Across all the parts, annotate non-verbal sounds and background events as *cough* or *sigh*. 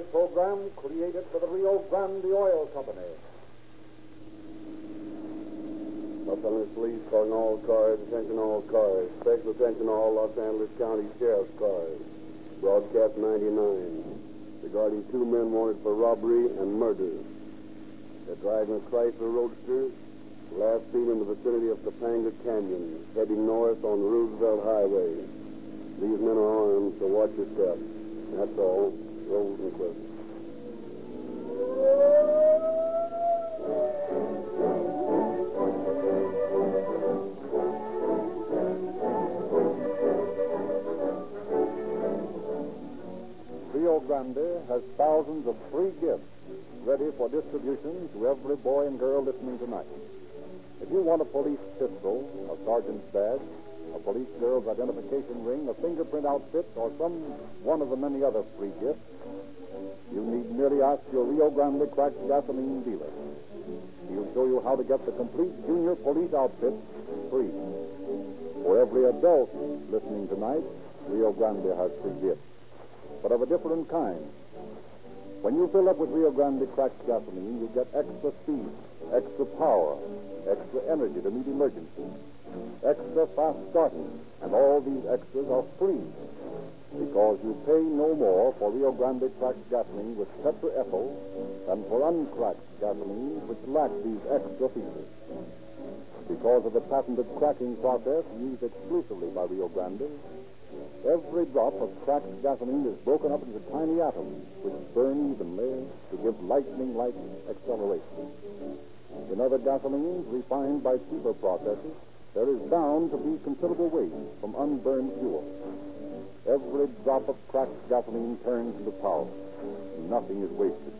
Syndicated program created for the Rio Grande Oil Company. Los Angeles Police calling all cars, attention all cars. Special attention all Los Angeles County Sheriff's cars. Broadcast 99. Regarding two men wanted for robbery and murder. They're driving a Chrysler Roadster, last seen in the vicinity of Topanga Canyon, heading north on Roosevelt Highway. These men are armed, so watch your step. That's all. Rolls. Rio Grande has thousands of free gifts ready for distribution to every boy and girl listening tonight. If you want a police pistol, a sergeant's badge, a police girl's identification ring, a fingerprint outfit, or some one of the many other free gifts, you need merely ask your Rio Grande cracked gasoline dealer. He'll show you how to get the complete junior police outfit free. For every adult listening tonight, Rio Grande has free gifts, but of a different kind. When you fill up with Rio Grande cracked gasoline, you get extra speed, extra power, extra energy to meet emergencies, extra fast starting, and all these extras are free because you pay no more for Rio Grande cracked gasoline with tetraethyl than for uncracked gasoline which lack these extra features. Because of the patented cracking process used exclusively by Rio Grande, every drop of cracked gasoline is broken up into tiny atoms which burn evenly to give lightning-like acceleration. In other gasolines refined by cheaper processes, there is bound to be considerable waste from unburned fuel. Every drop of cracked gasoline turns into power. Nothing is wasted.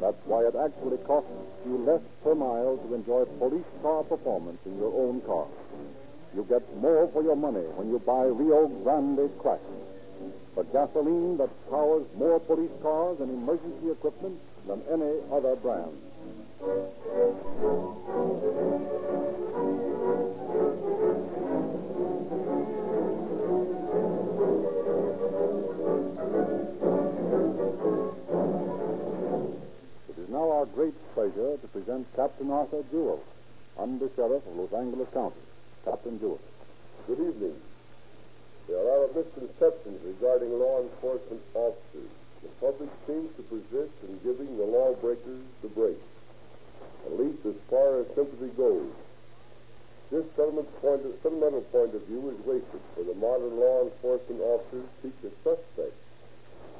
That's why it actually costs you less per mile to enjoy police car performance in your own car. You get more for your money when you buy Rio Grande Crack. The gasoline that powers more police cars and emergency equipment than any other brand. Great pleasure to present Captain Arthur Jewell, Under Sheriff of Los Angeles County. Captain Jewell. Good evening. There are a lot of misconceptions regarding law enforcement officers. The public seems to persist in giving the lawbreakers the break, at least as far as sympathy goes. This point of, fundamental point of view is wasted, for the modern law enforcement officers treat the suspect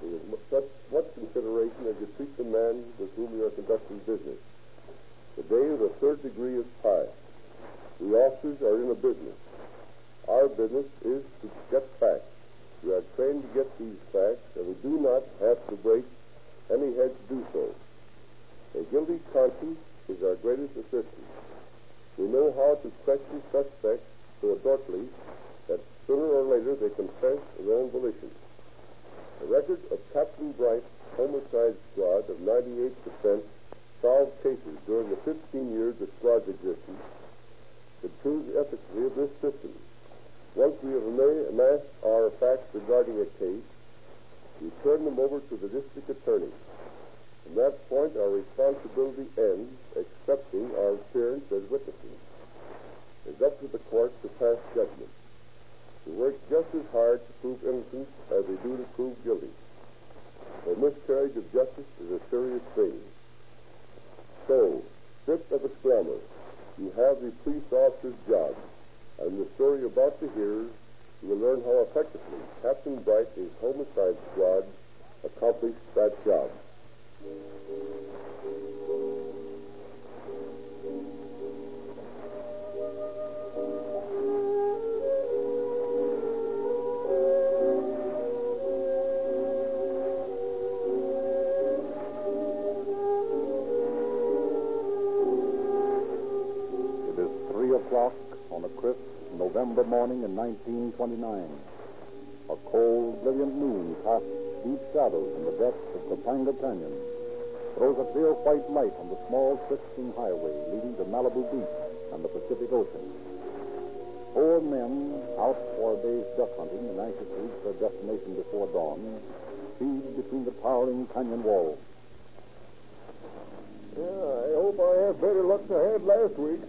with such much consideration as you treat the man with whom you are conducting business. The day of the third degree is past. The officers are in a business. Our business is to get facts. We are trained to get these facts, and we do not have to break any head to do so. A guilty conscience is our greatest assistance. We know how to question suspects so adroitly that sooner or later they confess of their own volition. The record of Captain Bright's homicide squad of 98% solved cases during the 15 years the squad's existence should prove the efficacy of this system. Once we have amassed our facts regarding a case, we turn them over to the district attorney. From that point, our responsibility ends, accepting our appearance as witnesses. It's up to the court to pass judgment. We work just as hard to prove innocence as we do to prove guilty. A miscarriage of justice is a serious thing. So, stripped of its glamour, you have the police officer's job. And the story about to hear, you will learn how effectively Captain Bright and his homicide squad accomplished that job. Morning in 1929. A cold, brilliant moon casts deep shadows in the depths of Topanga Canyon, throws a clear white light on the small, twisting highway leading to Malibu Beach and the Pacific Ocean. Four men out for a day's duck hunting and anxious to reach their destination before dawn speed between the towering canyon walls. Yeah, I hope I have better luck than I had last week.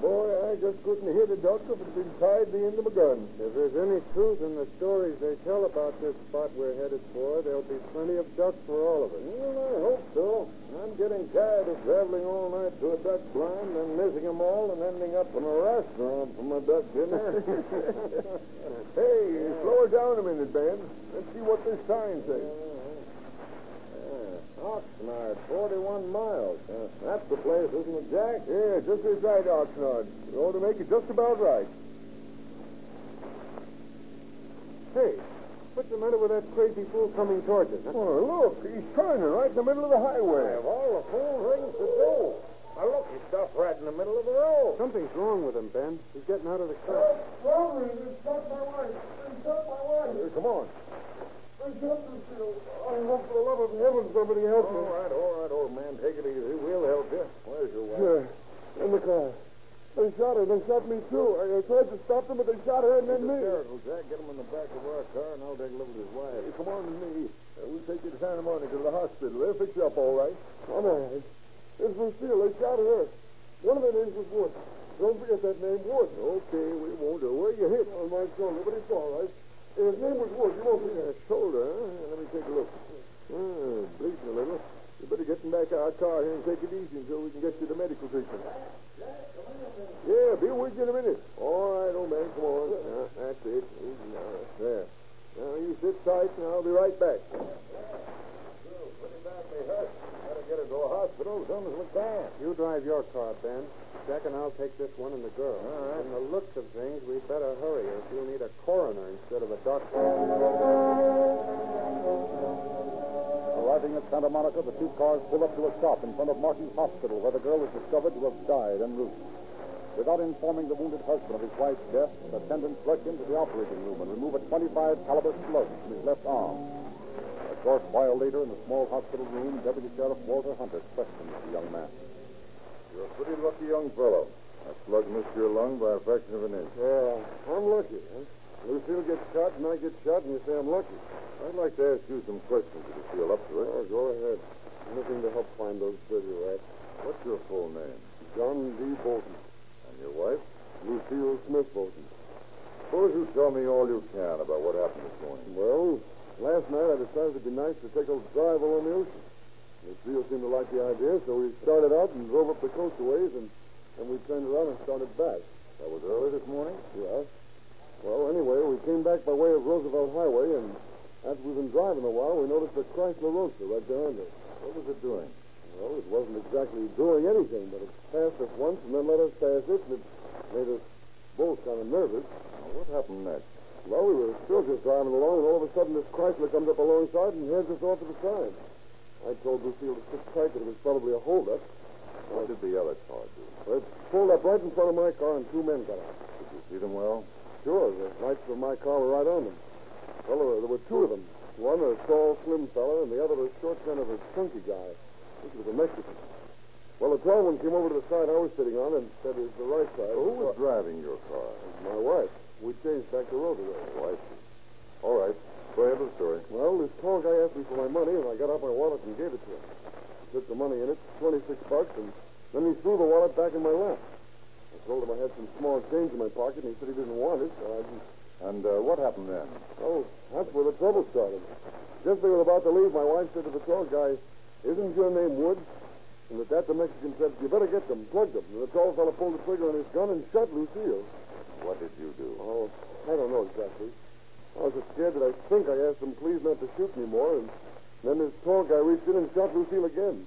Boy, I just couldn't hit a duck if it'd been tied to the end of a gun. If there's any truth in the stories they tell about this spot we're headed for, there'll be plenty of ducks for all of us. Well, I hope so. I'm getting tired of traveling all night to a duck blind and missing them all and ending up in a restaurant for my duck dinner. *laughs* hey, slow her down a minute, Ben. Let's see what this sign says. Uh, Oxnard, 41 miles. Uh, that's the place, isn't it, Jack? Yeah, just right, Oxnard. You ought to make it just about right. Hey, what's the matter with that crazy fool coming towards us? Huh? Oh, look, he's turning right in the middle of the highway. Of all the fool things to do. Now, look, he stopped right in the middle of the road. Something's wrong with him, Ben. He's getting out of the car. Robbery! They shot my wife! They shot my wife! Hey, come on. They shot Lucille. I hope for the love of heaven somebody help me. All right, all right, old man. Take it easy. We'll help you. Where's your wife? In the car. They shot her. They shot me, too. I, I tried to stop them, but they shot her and then me. Hysterical, Jack. Get him in the back of our car, and I'll take a look at his wife. Hey, come on with me. Uh, we'll take you to Santa Monica to the hospital. They'll fix you up all right. All right. It's Lucille. They shot her. One of their names was Wood. Don't forget that name, Wood. Okay, we won't. Uh, where you hit? On my shoulder, but it's all right. His name was Wood. You won't. Uh, shoulder, huh? Let me take a look. Ah, bleeding a little. You better get him back to our car here and take it easy until we can get you to medical treatment. Yeah, be with you in a minute. All right, old man, come on. Yeah, that's it. Easy now. There. Now, you sit tight, and I'll be right back. Pretty badly hurt. Get her to a hospital as soon as we can. You drive your car, Ben. Jack and I'll take this one and the girl. All right. From the looks of things, we'd better hurry, or she'll need a coroner instead of a doctor. Arriving at Santa Monica, the two cars pull up to a stop in front of Martin's hospital, where the girl is discovered to have died en route. Without informing the wounded husband of his wife's death, the attendants rush into the operating room and remove a 25 caliber slug from his left arm. Short while later, in the small hospital room, Deputy Sheriff Walter Hunter questions the young man. You're a pretty lucky young fellow. That slug missed your lung by a fraction of an inch. Yeah, I'm lucky, huh? Lucille gets shot and I get shot, and you say I'm lucky. I'd like to ask you some questions if you feel up to it. Oh, go ahead. Anything to help find those dirty rats. What's your full name? John D. Bolton. And your wife? Lucille Smith Bolton. Suppose you tell me all you can about what happened this morning. Well, last night I decided it'd be nice to take a drive along the ocean. Lucille seemed to like the idea, so we started out and drove up the coast a ways, and then we turned around and started back. That was early this morning? Yeah. Well, anyway, we came back by way of Roosevelt Highway, and after we've been driving a while, we noticed a Chrysler Roadster right behind us. What was it doing? Well, it wasn't exactly doing anything, but it passed us once and then let us pass it, and it made us both kind of nervous. Now, what happened next? Well, we were still just driving along, and all of a sudden this Chrysler comes up alongside and heads us off to the side. I told Lucille to sit tight that it was probably a holdup. What did the other car do? Well, it pulled up right in front of my car, and two men got out. Did you see them well? Sure, the lights of my car were right on them. Well, there were, there were two of them. One a tall, slim fellow, and the other a short, kind of a chunky guy. This was a Mexican. Well, the tall one came over to the side I was sitting on and said it was the right side. Who was driving your car? My wife. We changed back to Roosevelt. Oh, I see. All right. Go ahead with the story. Well, this tall guy asked me for my money, and I got out my wallet and gave it to him. He took the money in it, 26 bucks, and then he threw the wallet back in my lap. I told him I had some small change in my pocket, and he said he didn't want it, so I just... And uh, what happened then? Oh, that's where the trouble started. Just as they were about to leave, my wife said to the tall guy, Isn't your name Woods? And at that, the Mexican said, You better get them, plug them. And the tall fellow pulled the trigger on his gun and shot Lucille. What did you do? Oh, I don't know exactly. I was so scared that I think I asked him please not to shoot me more, and then this tall guy reached in and shot Lucille again.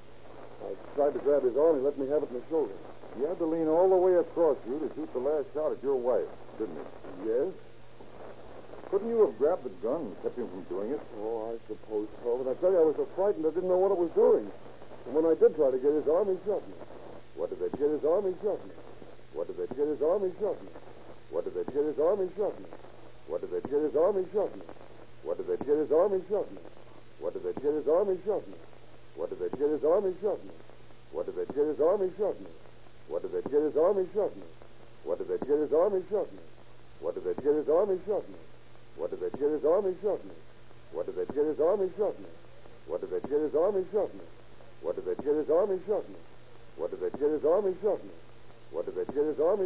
I tried to grab his arm, he let me have it in the shoulder. He had to lean all the way across you to shoot the last shot at your wife, didn't he? Yes? Couldn't you have grabbed the gun and kept him from doing it? Oh, I suppose so. But I tell you, I was so frightened I didn't know what it was doing. And when I did try to get his arm, he shot me. What did they Get his arm, he shot me. What did they Get his arm, he shot me. What did they Get his arm, me. What did they Get his arm, me. What did they Get his arm, me. What did they Get his arm, me. What did they Get his arm, me. What did they Get his arm, me. What did they Get his arm, me. What did they Get his arm, me. What did they Get his arm, me. What did they Get his arm, me. What did they Get his arm, me. What did they Get his arm, me. What did they Get his arm, me. What did they Get his arm. What did they Get his arm.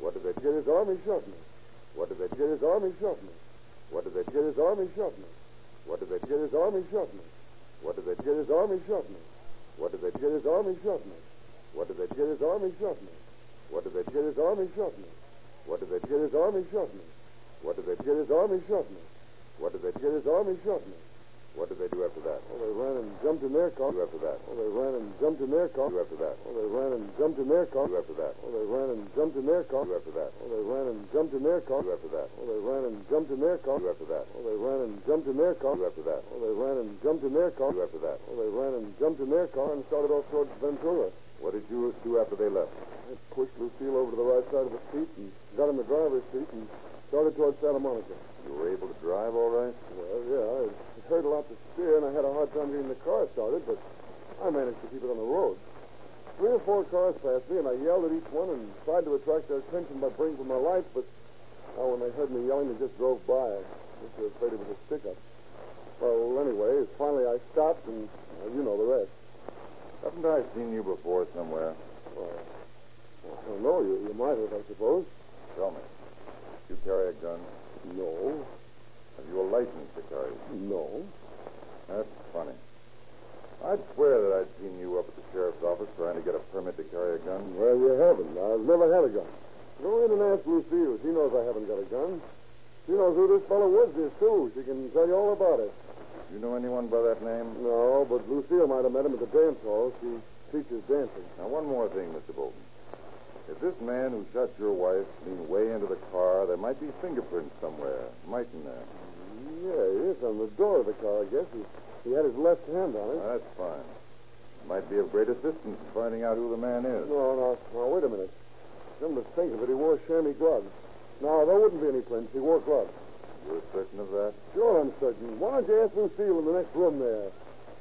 What did they Get his arm, he shot me. What did they Get his arm, shot me. What did they Get his arm, shot me. What did they Get his arm, shot me. What did they Get his arm, shot me. What did they Get his arm, shot me. What did they Get his arm, shot me. What did they Get his arm, shot me. What did they Get his arm, shot me. What did they Get his arm, shot me. What did they Get his arm, shot me. What did they do after that? Well, they ran and jumped in their car. After that? Well, they ran and jumped in their car. After that? Well, they ran and jumped in their car. After that? Well, they ran and jumped in their car. After that? Well, they ran and jumped in their car. After that? Well, they ran and jumped in their car. After that? Well, they ran and jumped in their car. After that? Well, they ran and jumped in their car. After that? Well, they ran and jumped in their car and started off towards Ventura. What did you do after they left? I pushed Lucille over to the right side of the seat and got in the driver's seat and started towards Santa Monica. You were able to drive all right? Well, yeah, it, it hurt a lot to steer, and I had a hard time getting the car started, but I managed to keep it on the road. Three or four cars passed me, and I yelled at each one and tried to attract their attention by blinking my lights, but oh, when they heard me yelling, they just drove by. I guess they were afraid it was a stick-up. Well, anyway, finally I stopped, and uh, you know the rest. Haven't I seen you before somewhere? Well, I don't know. You, you might have, I suppose. Tell me. You carry a gun? No. Have you a license to carry? No. That's funny. I'd swear that I'd seen you up at the sheriff's office trying to get a permit to carry a gun. Well, you haven't. I've never had a gun. Go in and ask Lucille. She knows I haven't got a gun. She knows who this fellow Woods is, too. She can tell you all about it. You know anyone by that name? No, but Lucille might have met him at the dance hall. She teaches dancing. Now, one more thing, Mr. Bolton. If this man who shot your wife leaned way into the car, there might be fingerprints somewhere, mightn't there? Yeah, he is on the door of the car, I guess. He, he had his left hand on it. That's fine. Might be of great assistance in finding out who the man is. No, no, no, wait a minute. Come to think of it, he wore chamois gloves. No, there wouldn't be any prints. He wore gloves. You're certain of that? Sure, I'm certain. Why don't you ask Lucille in the next room there?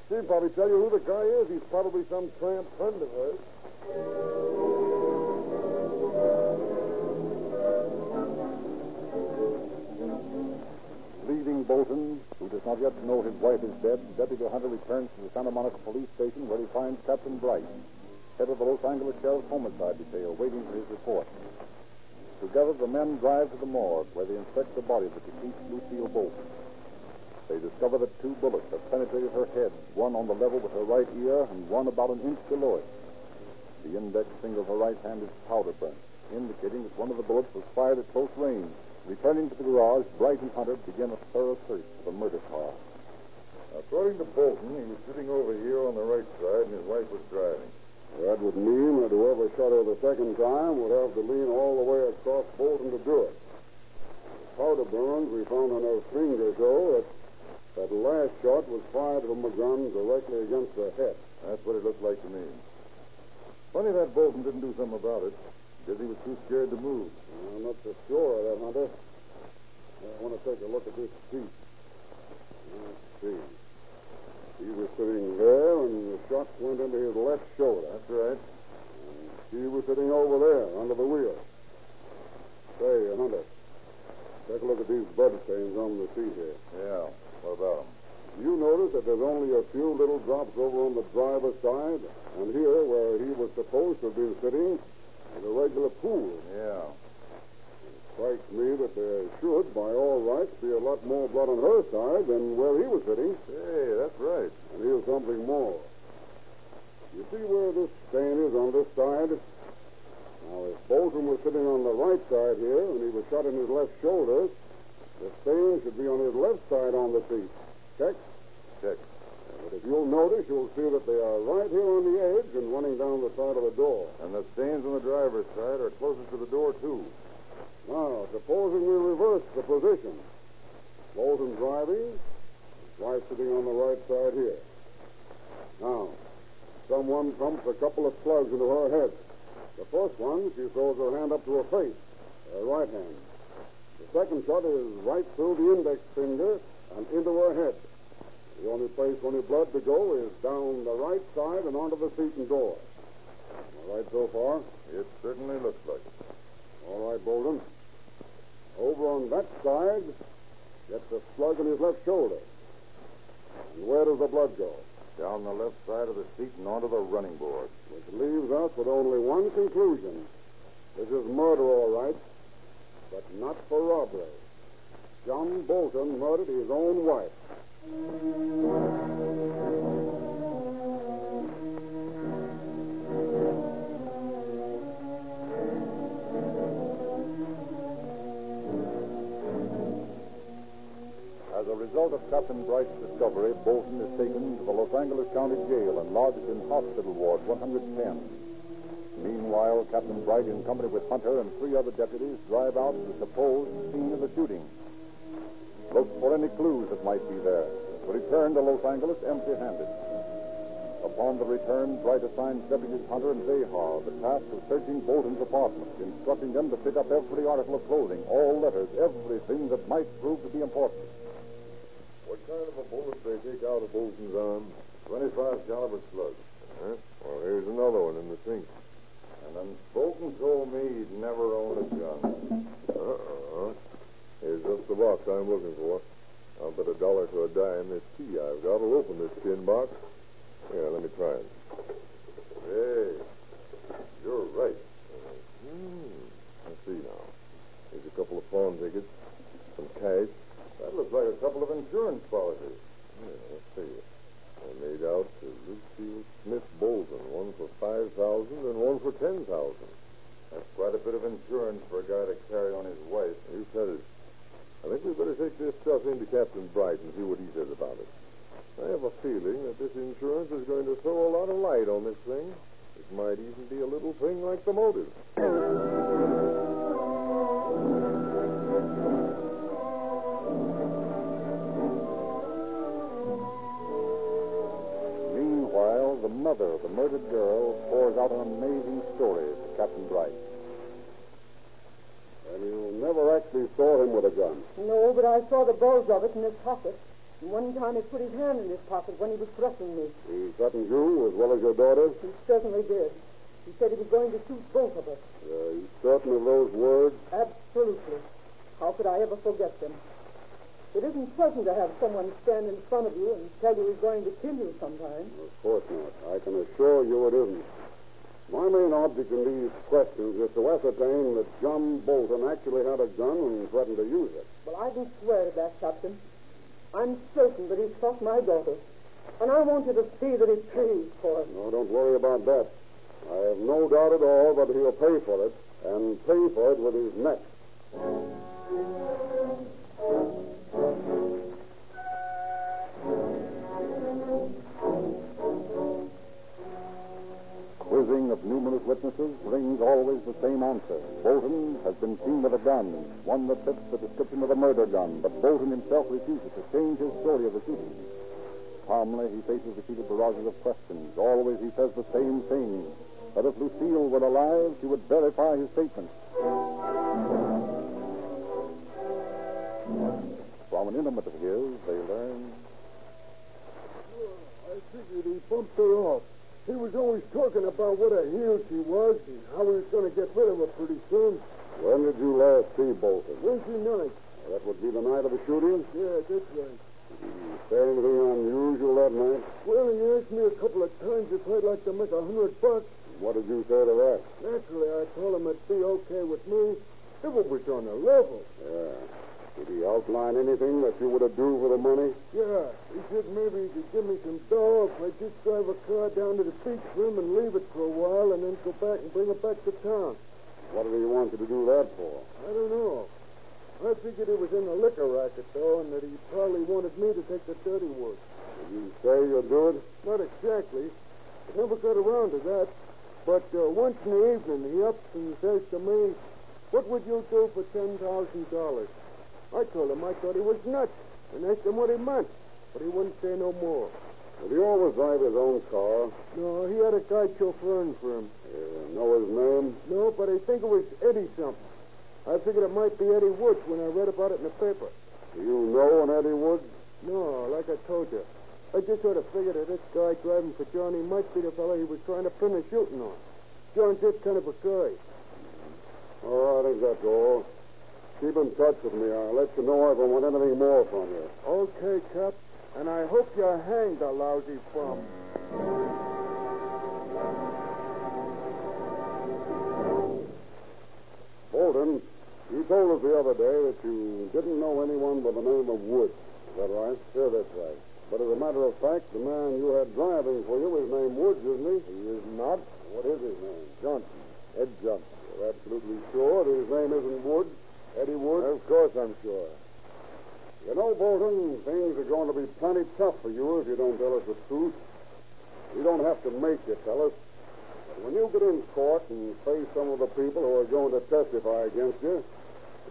She'll probably tell you who the guy is. He's probably some tramp friend of hers. Bolton, who does not yet know his wife is dead, Deputy Hunter returns to the Santa Monica police station where he finds Captain Bright, head of the Los Angeles Sheriff's Homicide Detail, waiting for his report. Together, the men drive to the morgue where they inspect the body of the deceased Lucille Bolton. They discover that two bullets have penetrated her head, one on the level with her right ear and one about an inch below it. The index finger of her right hand is powder burnt, indicating that one of the bullets was fired at close range. Returning to the garage, Bright and Hunter begin a thorough search for the murder car. According to Bolton, he was sitting over here on the right side and his wife was driving. That would mean that whoever shot her the second time would have to lean all the way across Bolton to do it. The powder burns we found on her finger show that that last shot was fired from a gun directly against her head. That's what it looked like to me. Funny that Bolton didn't do something about it. Because he was too scared to move. I'm not so sure of that, Hunter. I want to take a look at this seat. Let's see. He was sitting there, and the shot went into his left shoulder. That's right. And she was sitting over there, under the wheel. Say, Hunter, take a look at these blood stains on the seat here. Yeah. What about him? You notice that there's only a few little drops over on the driver's side, and here, where he was supposed to be sitting, is a regular pool. Yeah. It Strikes me that there should, by all rights, be a lot more blood on her side than where he was sitting. Hey, that's right. And here's something more. You see where this stain is on this side? Now, if Bolton was sitting on the right side here and he was shot in his left shoulder, the stain should be on his left side on the seat. Check? Check. But if you'll notice, you'll see that they are right here on the edge and running down the side of the door. And the stains on the driver's side are closest to the door, too. Now, supposing we reverse the position. Bolton driving, wife sitting on the right side here. Now, someone thumps a couple of slugs into her head. The first one, she throws her hand up to her face, her right hand. The second shot is right through the index finger and into her head. The only place for any blood to go is down the right side and onto the seat and door. All right so far? It certainly looks like it. All right, Bolton. Over on that side, Gets a slug in his left shoulder. And where does the blood go? Down the left side of the seat and onto the running board. Which leaves us with only one conclusion. This is murder, all right, but not for robbery. John Bolton murdered his own wife. As a result of Captain Bright's discovery, Bolton is taken to the Los Angeles County Jail and lodged in Hospital Ward 110. Meanwhile, Captain Bright, in company with Hunter and three other deputies, drive out to the supposed scene of the shooting. Look for any clues that might be there. To return to Los Angeles empty-handed. Upon the return, Bright assigned deputies Hunter and Zahar the task of searching Bolton's apartment, instructing them to pick up every article of clothing, all letters, everything that might prove to be important. What kind of a bullet did they take out of Bolton's arm? 25 caliber slug. Huh? Well, here's another one in the sink. And then Bolton told me he'd never own a gun. Uh-uh. Here's just the box I'm looking for. I'll bet a dollar to a dime this key I've got will open this tin box. Here, let me try it. Hey, you're right. Hmm. I see now. Here's a couple of pawn tickets, some cash. That looks like a couple of insurance policies. He put his hand in his pocket when he was threatening me. He threatened you as well as your daughter? He certainly did. He said he was going to shoot both of us. Are you certain of those words? Absolutely. How could I ever forget them? It isn't pleasant to have someone stand in front of you and tell you he's going to kill you sometime. Of course not. I can assure you it isn't. My main object in these questions is to ascertain that John Bolton actually had a gun and threatened to use it. Well, I can swear to that, Captain. I'm certain that he shot my daughter. And I want you to see that he pays for it. No, don't worry about that. I have no doubt at all that he'll pay for it, and pay for it with his neck. Of numerous witnesses brings always the same answer. Bolton has been seen with a gun, one that fits the description of a murder gun, but Bolton himself refuses to change his story of the shooting. Calmly, he faces repeated barrages of questions. Always he says the same thing, that if Lucille were alive, she would verify his statement. From an intimate of his, they learn I figured he bumped her off. He was always talking about what a heel she was and how he was going to get rid of her pretty soon. When did you last see Bolton? Wednesday night. That would be the night of the shooting? Yeah, that's right. Did you say anything unusual that night? Well, he asked me a couple of times if I'd like to make a hundred bucks. What did you say to that? Naturally, I told him it'd be okay with me if it was on the level. Yeah. Did he outline anything that you would have do for the money? Yeah, he said maybe he could give me some dough if I just drive a car down to the beach him and leave it for a while and then go back and bring it back to town. What did he want you to do that for? I don't know. I figured it was in the liquor racket, though, and that he probably wanted me to take the dirty work. Did you say you'd do it? Not exactly. I never got around to that. But uh, once in the evening, he ups and says to me, What would you do for $10,000? I told him I thought he was nuts and asked him what he meant, but he wouldn't say no more. Did he always drive his own car? No, he had a guy chauffeuring for him. You know his name? No, but I think it was Eddie something. I figured it might be Eddie Woods when I read about it in the paper. Do you know an Eddie Woods? No, like I told you. I just sort of figured that this guy driving for Johnny might be the fellow he was trying to pin the shooting on. John's that kind of a guy. Oh, I think that's all. Keep in touch with me. I'll let you know if I want anything more from you. Okay, Cap. And I hope you're hanged, a lousy bum. Bolton, you told us the other day that you didn't know anyone by the name of Woods. Is that right? Sure, that's right. But as a matter of fact, the man you had driving for you is named Woods, isn't he? He is not. What is his name? Johnson. Ed Johnson. You're absolutely sure that his name isn't Woods? Eddie Woods? Of course I'm sure. You know, Bolton, things are going to be plenty tough for you if you don't tell us the truth. You don't have to make you tell us. But when you get in court and face some of the people who are going to testify against you,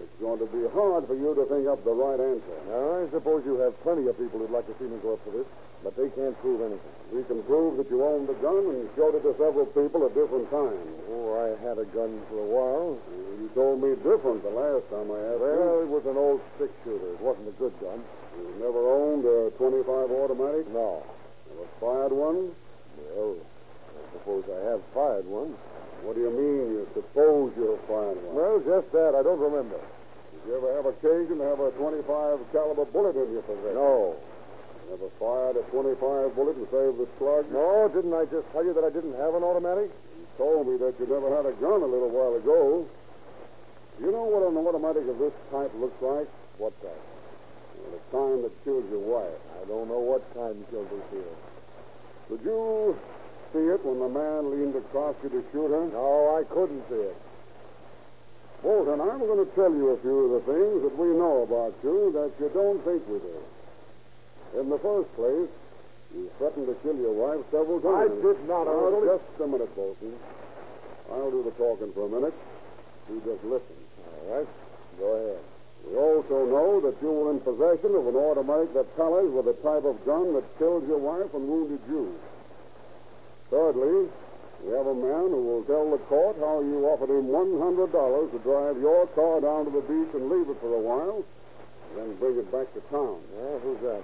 it's going to be hard for you to think up the right answer. Now, I suppose you have plenty of people who'd like to see me go up for this, but they can't prove anything. We can prove that you owned the gun and showed it to several people at different times. Oh, I had a gun for a while. You told me different the last time I asked Well, you. it was an old six shooter. It wasn't a good gun. You never owned a 25 automatic? No. Never fired one? Well, I suppose I have fired one. What do you mean you suppose you have fired one? Well, just that. I don't remember. Did you ever have occasion to have a 25 caliber bullet in your possession? No. Never fired a 25 bullet and saved the slug? No, didn't I just tell you that I didn't have an automatic? You told me that you never had a gun a little while ago. Do you know what an automatic of this type looks like? What that? Well, the kind that killed your wife. I don't know what kind killed her here. Did you see it when the man leaned across you to shoot her? No, I couldn't see it. Bolton, I'm going to tell you a few of the things that we know about you that you don't think we do. In the first place, you threatened to kill your wife several times. I did not. I Now, was just a minute, Bolton. I'll do the talking for a minute. You just listen. All right. Go ahead. We also know that you were in possession of an automatic that tallies with the type of gun that killed your wife and wounded you. Thirdly, we have a man who will tell the court how you offered him $100 to drive your car down to the beach and leave it for a while, then bring it back to town. Yeah, who's that?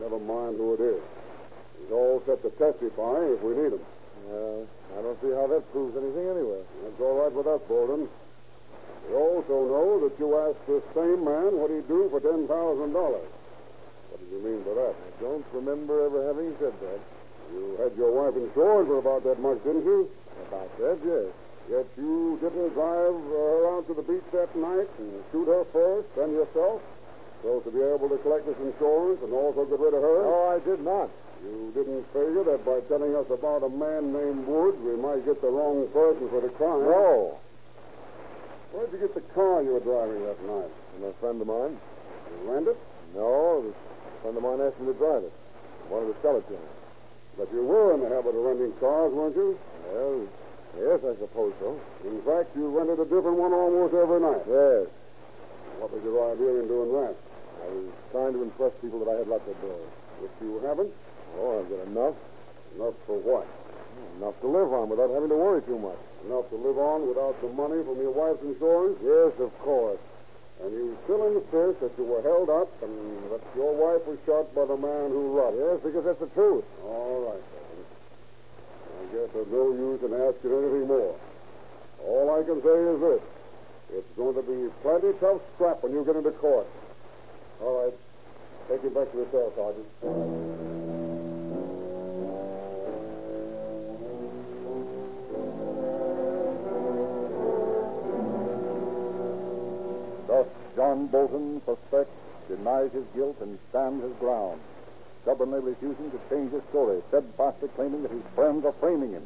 Never mind who it is. He's all set to testify if we need him. Uh, I don't see how that proves anything anyway. That's all right with us, Bolton. We also know that you asked this same man what he'd do for $10,000. What did you mean by that? I don't remember ever having said that. You had your wife insured for about that much, didn't you? About that, yes. Yet you didn't drive her out to the beach that night and shoot her first, then yourself, so to be able to collect this insurance and also get rid of her? No, I did not. You didn't figure that by telling us about a man named Woods, we might get the wrong person for the crime? No. Where'd you get the car you were driving that night? From a friend of mine? You rent it? No, a friend of mine asked me to drive it. I wanted to sell it to him. But you were in the habit of renting cars, weren't you? Well, yes, I suppose so. In fact, you rented a different one almost every night. Yes. What was your idea in doing that? I was trying to impress people that I had lots of dough. If you haven't, Oh, I've got enough. enough for what? Enough to live on without having to worry too much. Enough to live on without the money from your wife's insurance? Yes, of course. And you still insist that you were held up and that your wife was shot by the man who robbed? Yes, because that's the truth. All right, then. I guess there's no use in asking anything more. All I can say is this. It's going to be plenty tough scrap when you get into court. All right. Take him back to the cell, Sergeant. Thus, John Bolton suspects, denies his guilt, and stands his ground, stubbornly refusing to change his story, steadfastly claiming that his friends are framing him.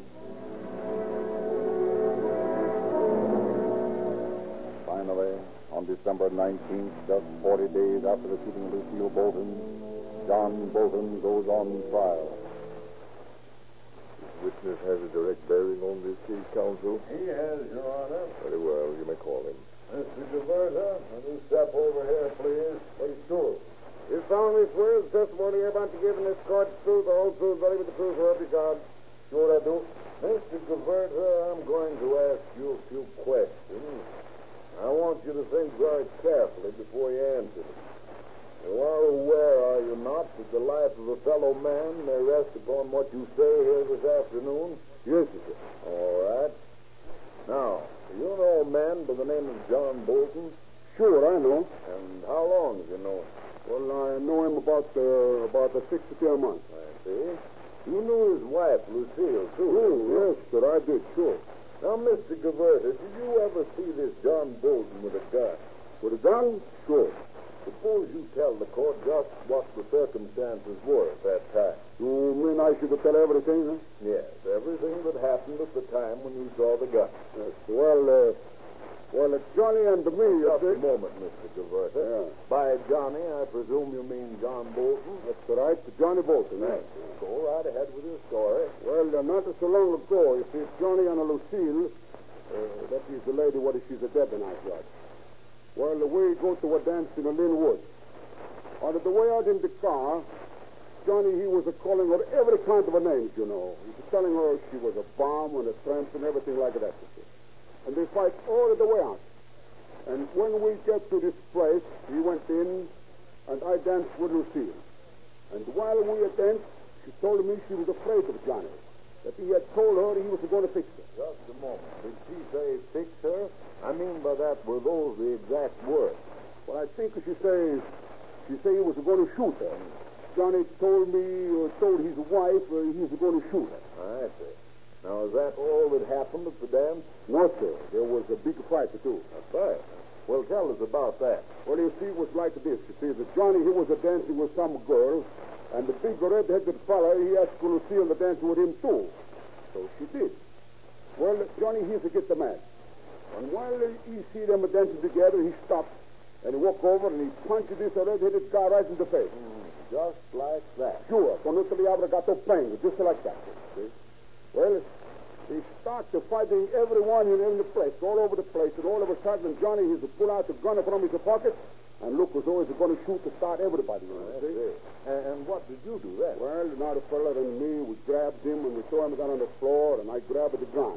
On December 19th, just 40 days after the shooting of Lucille Bolton, John Bolton goes on trial. This witness has a direct bearing on this case, counsel. He has, Your Honor. Very well. You may call him. Mr. Diverta, will you step over here, please? Please, sure. You solemnly swear the testimony you're about to give in this court is true, the whole truth, nothing but the truth, so help you God. Sure I do. Mr. Diverta, I'm going to ask you a few questions. I want you to think very carefully before you answer them. You are aware, are you not, that the life of a fellow man may rest upon what you say here this afternoon? Yes, sir. All right. Now, do you know a man by the name of John Bolton? Sure, I know. And how long have you known? Well, I know him about uh, about uh, six to ten months. I see. You knew his wife, Lucille, too. Oh, yes, sir, I did, sure. Now, Mr. Gaverta, did you ever see this John Bolton with a gun? With a gun? Sure. Suppose you tell the court just what the circumstances were at that time. You mean I should tell everything, huh? Yes, everything that happened at the time when you saw the gun. Yes. Well, uh, well, it's Johnny and me, you Just a see. moment, Mr. Gaverta. Yeah. By Johnny, I presume you mean John Bolton? That's right, Johnny Bolton. Thanks. Go right ahead with your story. Well, uh, not so long ago, you see, Johnny and Lucille, uh, that is the lady, what is she's a dead tonight, Judge. Well, we go to a dance in the Linwood. On the way out in the car, Johnny, he was a calling her every kind of a name, you know. He was telling her she was a bomb and a tramp and everything like that. you see. And they fight all the way out. And when we get to this place, he went in, and I danced with Lucille. And while we were danced, she told me she was afraid of Johnny. That he had told her he was going to fix her. Just a moment. Did she say fix her? I mean by that, were those the exact words? Well, I think she says she said he was going to shoot her. Johnny told me, or told his wife, uh, he was going to shoot her. I see. Now, is that all that happened at the dance? No, sir. There was a big fight, too. That's right. Well, tell us about that. Well, you see, it was like this. You see, that Johnny, he was a dancing with some girl, and the big red-headed fella, he asked Lucille to dance with him, too. So she did. Well, Johnny, here's to get the match. And while he see them dancing together, he stopped, and he walked over, and he punched this red-headed guy right in the face. Mm, just like that. Sure, con le avrà got playing, just like that. See? Well, he started fighting everyone in every place, all over the place, and all of a sudden Johnny he's to pull out the gun from his pocket and look as though he's going to shoot to start everybody. You know, see. And, and what did you do then? Well, now the fella and me, we grabbed him and we threw him down on the floor, and I grabbed the gun.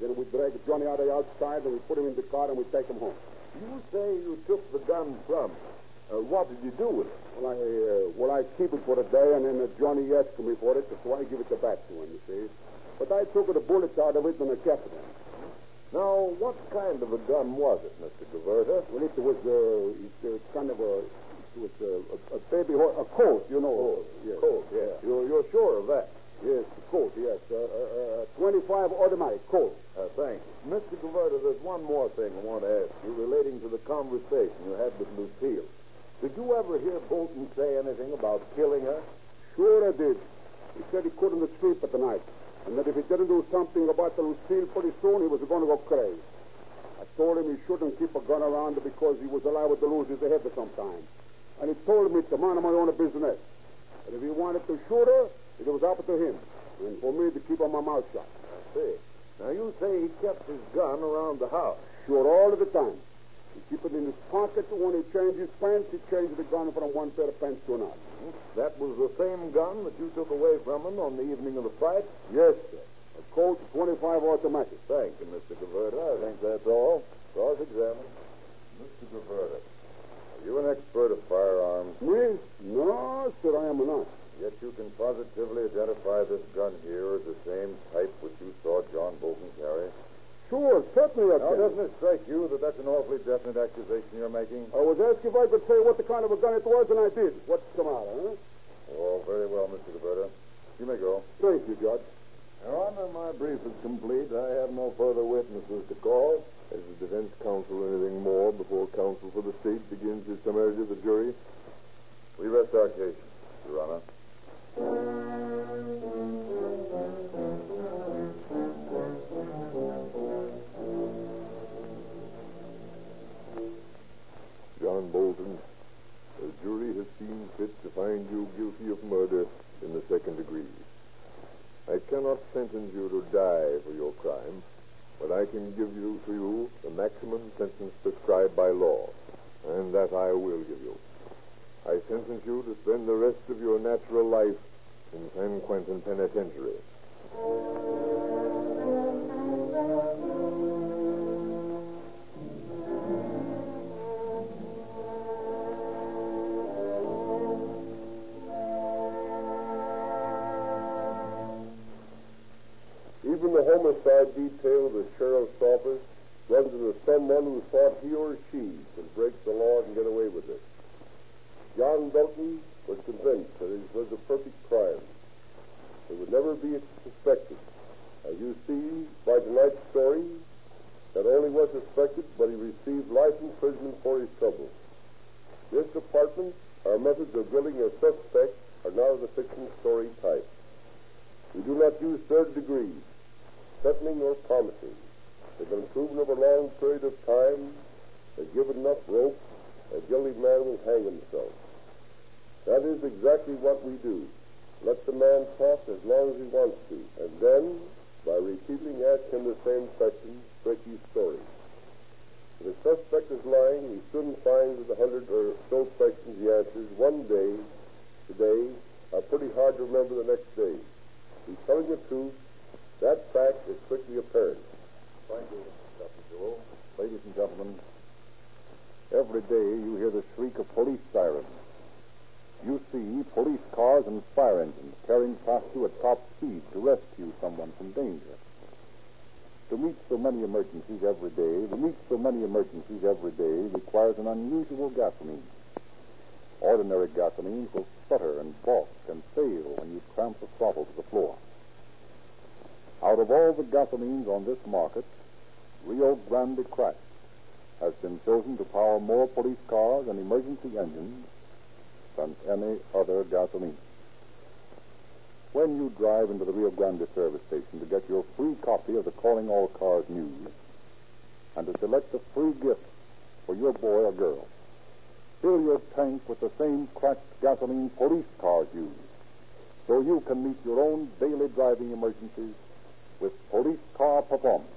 Then we dragged Johnny out of the outside, and we put him in the car, and we take him home. You say you took the gun from him. Uh, what did you do with it? Well, I, uh, well, I keep it for a day, and then uh, Johnny asked me for it, so I give it back to him, you see. But I took the bullets out of it, and I kept it. Now, what kind of a gun was it, Mr. Gaverta? Well, it was uh, it's uh, kind of a, it was uh, a, a baby horse, a colt, you know. Colt, yes. Colt, yeah. You're, you're sure of that? Yes, a colt, yes. Uh, uh, uh, 25 automatic colt. Uh, thank you. Mr. Gaverta, there's one more thing I want to ask you relating to the conversation you had with Lucille. Did you ever hear Bolton say anything about killing her? Sure I did. He said he couldn't sleep at the night. And that if he didn't do something about the Lucille pretty soon, he was going to go crazy. I told him he shouldn't keep a gun around because he was liable to lose his head sometime. And he told me to mind my own business. And if he wanted to shoot her, it was up to him. And for me to keep my mouth shut. I see. Now, you say he kept his gun around the house. Sure, all of the time. He keep it in his pocket. When he changed his pants, he changed the gun from one pair of pants to another. That was the same gun that you took away from him on the evening of the fight? Yes, sir. A Colt 25 automatic. Thank you, Mr. Gaverta. I think that's all. Cross-examine. Mr. Gaverta, are you an expert of firearms? Me? No, sir, I am not. Yet you can positively identify this gun here as the same type which you saw John Bolton carry? Sure, certainly I Now, can. doesn't it strike you that that's an awfully definite accusation you're making? I was asked if I could say what the kind of a gun it was, and I did. What's the matter, huh? Oh, very well, Mr. Gaverta. You may go. Thank you, Judge. Your Honor, my brief is complete. I have no further witnesses to call. Has the defense counsel anything more before counsel for the state begins his summary to the jury? We rest our case, Your Honor. Seen fit to find you guilty of murder in the second degree. I cannot sentence you to die for your crime, but I can give you to you the maximum sentence prescribed by law, and that I will give you. I sentence you to spend the rest of your natural life in San Quentin Penitentiary. Be suspected. As you see by tonight's story, not only was suspected, but he received life imprisonment for his trouble. This department, our methods of drilling a suspect are not of the fiction story type. We do not use third degrees, threatening or promising. They've been proven over a long period of time that given enough rope, a guilty man will hang himself. That is exactly what we do. Let the man talk as long as he wants to, and then, by repeatedly asking him the same questions, break his story. If the suspect is lying, he soon finds that the hundred or so questions he answers one day, today, are pretty hard to remember the next day. He's telling the truth. That fact is quickly apparent. Thank you, Captain Jewell. Ladies and gentlemen, every day you hear the shriek of police sirens. You see police cars and fire engines tearing past you at top speed to rescue someone from danger. To meet so many emergencies every day, to meet so many emergencies every day requires an unusual gasoline. Ordinary gasoline will sputter and balk and fail when you cramp the throttle to the floor. Out of all the gasolines on this market, Rio Grande Cracked has been chosen to power more police cars and emergency engines than any other gasoline. When you drive into the Rio Grande service station to get your free copy of the Calling All Cars news and to select a free gift for your boy or girl, fill your tank with the same cracked gasoline police cars use so you can meet your own daily driving emergencies with police car performance.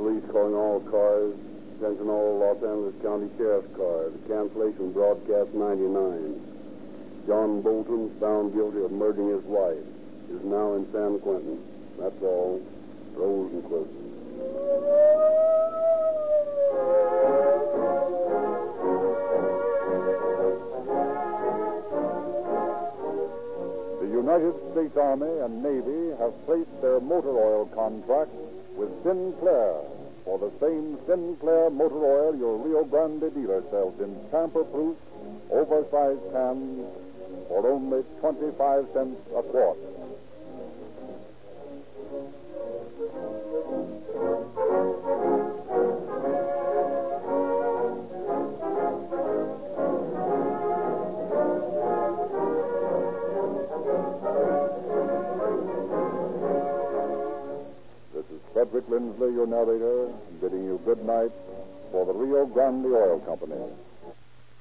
Police calling all cars. Attention all Los Angeles County Sheriff's cars. Cancellation broadcast 99. John Bolton found guilty of murdering his wife. Is now in San Quentin. That's all. Rosenquist. United States Army and Navy have placed their motor oil contract with Sinclair for the same Sinclair motor oil your Rio Grande dealer sells in tamper-proof, oversized cans for only 25 cents a quart. Narrator, bidding you good night for the Rio Grande Oil Company.